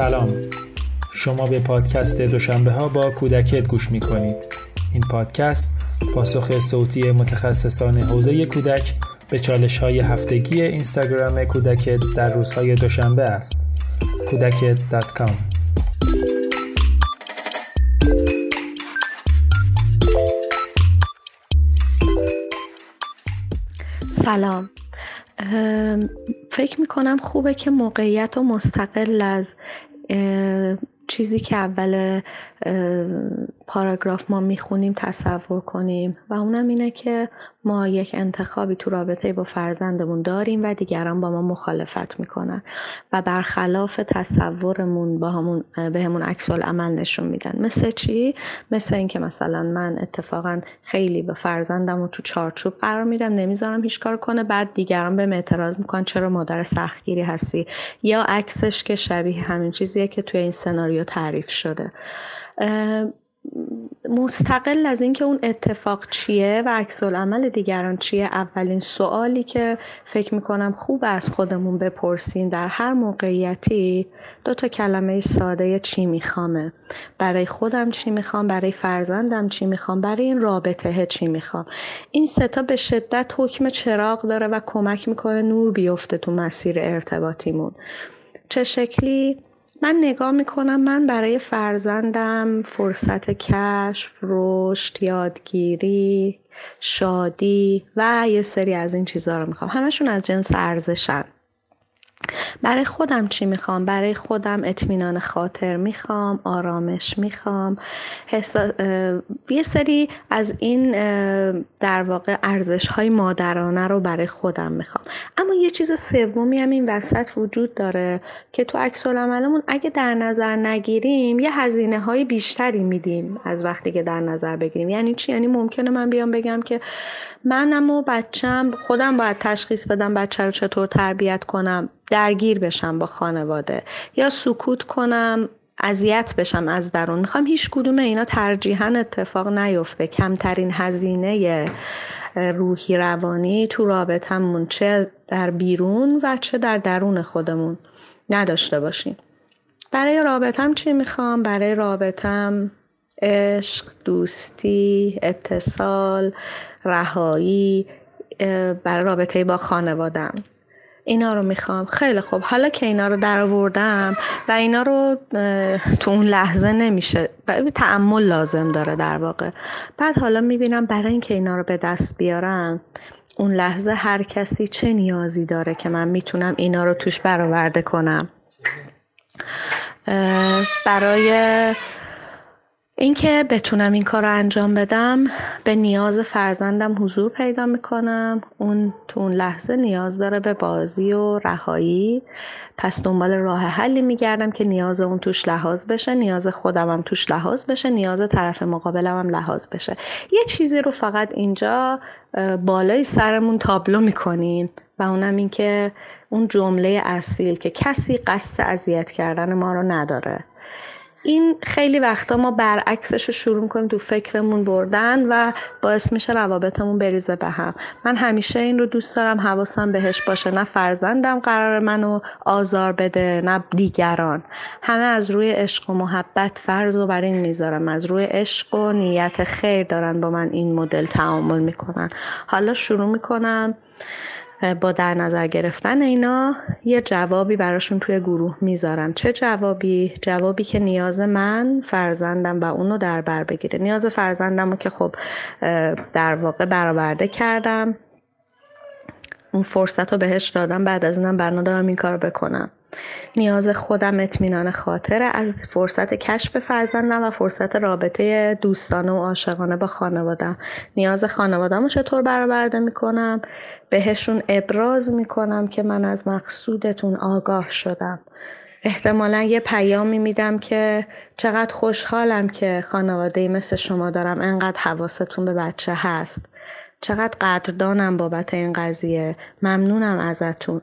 سلام. شما به پادکست دوشنبه ها با کودکت گوش می کنید این پادکست پاسخ صوتی متخصصان حوزه کودک به چالش های هفتگی اینستاگرام کودکت در روزهای دوشنبه است. کودکت.com سلام. فکر می‌کنم خوبه که موقعیت و مستقل از چیزی که اول پاراگراف ما می‌خونیم تصور کنیم. و اونم اینه که ما یک انتخابی تو رابطه با فرزندمون داریم و دیگران با ما مخالفت می‌کنن. و برخلاف تصورمون با همون به همون عکس عمل نشون میدن. مثل چی؟ مثل اینکه مثلا من اتفاقا خیلی به فرزندم رو تو چارچوب قرار میدم نمی‌ذارم هیچ کار کنه بعد دیگران به اعتراض می‌کنن چرا مادر سختگیری هستی؟ یا عکسش که شبیه همین چیزیه که توی این سناریو تعریف شده. مستقل از اینکه اون اتفاق چیه و عکس عمل دیگران چیه؟ اولین سوالی که فکر می‌کنم خوب از خودمون بپرسیم در هر موقعیتی دو تا کلمه ساده چی میخوامه. برای خودم چی می‌خوام؟ برای فرزندم چی می‌خوام؟ برای این رابطه چی می‌خوام؟ این ستا به شدت حکم چراغ داره و کمک می‌کنه نور بیفته تو مسیر ارتباطیمون. چه شکلی؟ من نگاه می‌کنم من برای فرزندم فرصت کشف، رشد، یادگیری، شادی و یه سری از این چیزها رو می‌خوام. همشون از جنس ارزشن. برای خودم چی می‌خوام؟ برای خودم اطمینان خاطر می‌خوام آرامش می‌خوام. یه سری از این در واقع ارزش های مادرانه رو برای خودم می‌خوام. اما یه چیز سومی هم این وسط وجود داره که تو عکس العملمون اگه در نظر نگیریم یه هزینه های بیشتری میدیم از وقتی که در نظر بگیریم. یعنی چی؟ یعنی ممکنه من بیام بگم که منم و بچم خودم باید تشخیص بدم بچه رو چطور تربیت کنم. درگیر بشم با خانواده یا سکوت کنم اذیت بشم از درون. می‌خوام هیچ کدوم اینا ترجیحا اتفاق نیفته. کمترین هزینه روحی روانی تو رابطمون چه در بیرون و چه در درون خودمون نداشته باشیم. برای رابطم چی می‌خوام؟ برای رابطم عشق، دوستی، اتصال، رهایی برای رابطه با خانوادم اینا رو می‌خوام. خیلی خوب. حالا که اینا رو در آوردم و اینا رو تو اون لحظه نمیشه. تعمل لازم داره در واقع. بعد حالا می‌بینم برای اینکه اینا رو به دست بیارم اون لحظه هر کسی چه نیازی داره که من می‌تونم اینا رو توش برآورده کنم؟ برای اینکه بتونم این کار رو انجام بدم به نیاز فرزندم حضور پیدا می‌کنم. اون تو اون لحظه نیاز داره به بازی و رهایی. پس دنبال راه حلی میگردم که نیاز اون توش لحاظ بشه نیاز خودم هم توش لحاظ بشه نیاز طرف مقابلم هم لحاظ بشه. یه چیزی رو فقط اینجا بالای سرمون تابلو می‌کنیم و اونم این که اون جمله اصیل که کسی قصد اذیت کردن ما رو نداره. این خیلی وقتا ما برعکسش رو شروع کنیم تو فکرمون بردن و باعث میشه روابطمون بریزه به هم. من همیشه این رو دوست دارم حواسم بهش باشه. نه فرزندم قرار منو آزار بده نه دیگران. همه از روی عشق و محبت فرض و بر این می‌ذارم. از روی عشق و نیت خیر دارن با من این مدل تعامل می‌کنن. حالا شروع می‌کنم. با در نظر گرفتن اینا یه جوابی براشون توی گروه می‌ذارم. چه جوابی؟ جوابی که نیاز من فرزندم و اونو در بر بگیره. نیاز فرزندم رو که خب در واقع برآورده کردم. اون فرصت رو بهش دادم. بعد از اینم بنا دارم این کار بکنم. نیاز خودم اطمینان خاطره از فرصت کشف فرزندم و فرصت رابطه دوستانه و عاشقانه با خانوادم. نیاز خانوادم رو چطور برآورده می‌کنم؟ بهشون ابراز می‌کنم که من از مقصودتون آگاه شدم. احتمالا یه پیامی میدم که چقدر خوشحالم که خانواده مثل شما دارم انقدر حواستون به بچه هست. چقدر قدردانم بابت این قضیه. ممنونم ازتون.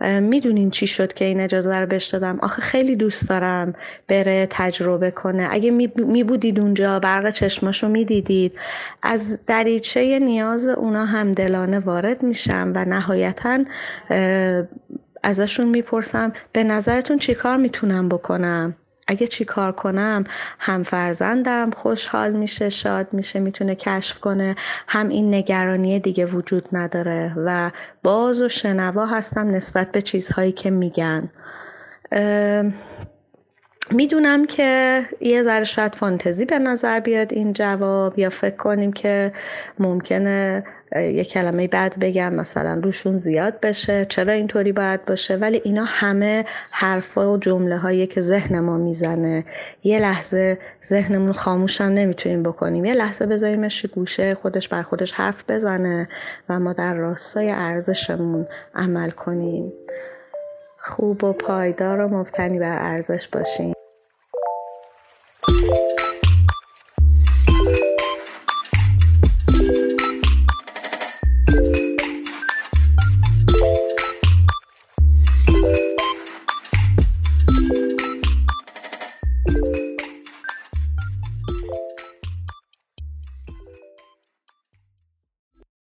می‌دونین چی شد که این اجازه رو بهش دادم. آخه خیلی دوست دارم بره تجربه کنه. اگه می بودید اونجا برق چشماشو می‌دیدید از دریچه نیاز اونا هم دلانه وارد میشم و نهایتا ازشون می‌پرسم به نظرتون چیکار می‌تونم بکنم؟ اگه چی کار کنم هم فرزندم خوشحال میشه شاد میشه می‌تونه کشف کنه. هم این نگرانی دیگه وجود نداره و باز و شنوا هستم نسبت به چیزهایی که میگن. می‌دونم که یه ذره شاید فانتزی به نظر بیاد این جواب یا فکر کنیم که ممکنه یه کلمه بد بگم مثلا روشون زیاد بشه. چرا اینطوری باید باشه؟ ولی اینا همه حرفا و جمله هایی که ذهن ما می‌زنه. یه لحظه ذهنمون خاموش هم نمی‌تونیم بکنیم. یه لحظه بذاریمش گوشه خودش بر خودش حرف بزنه و ما در راستای ارزشمون عمل کنیم. خوب و پایدار و مبتنی بر ارزش باشیم.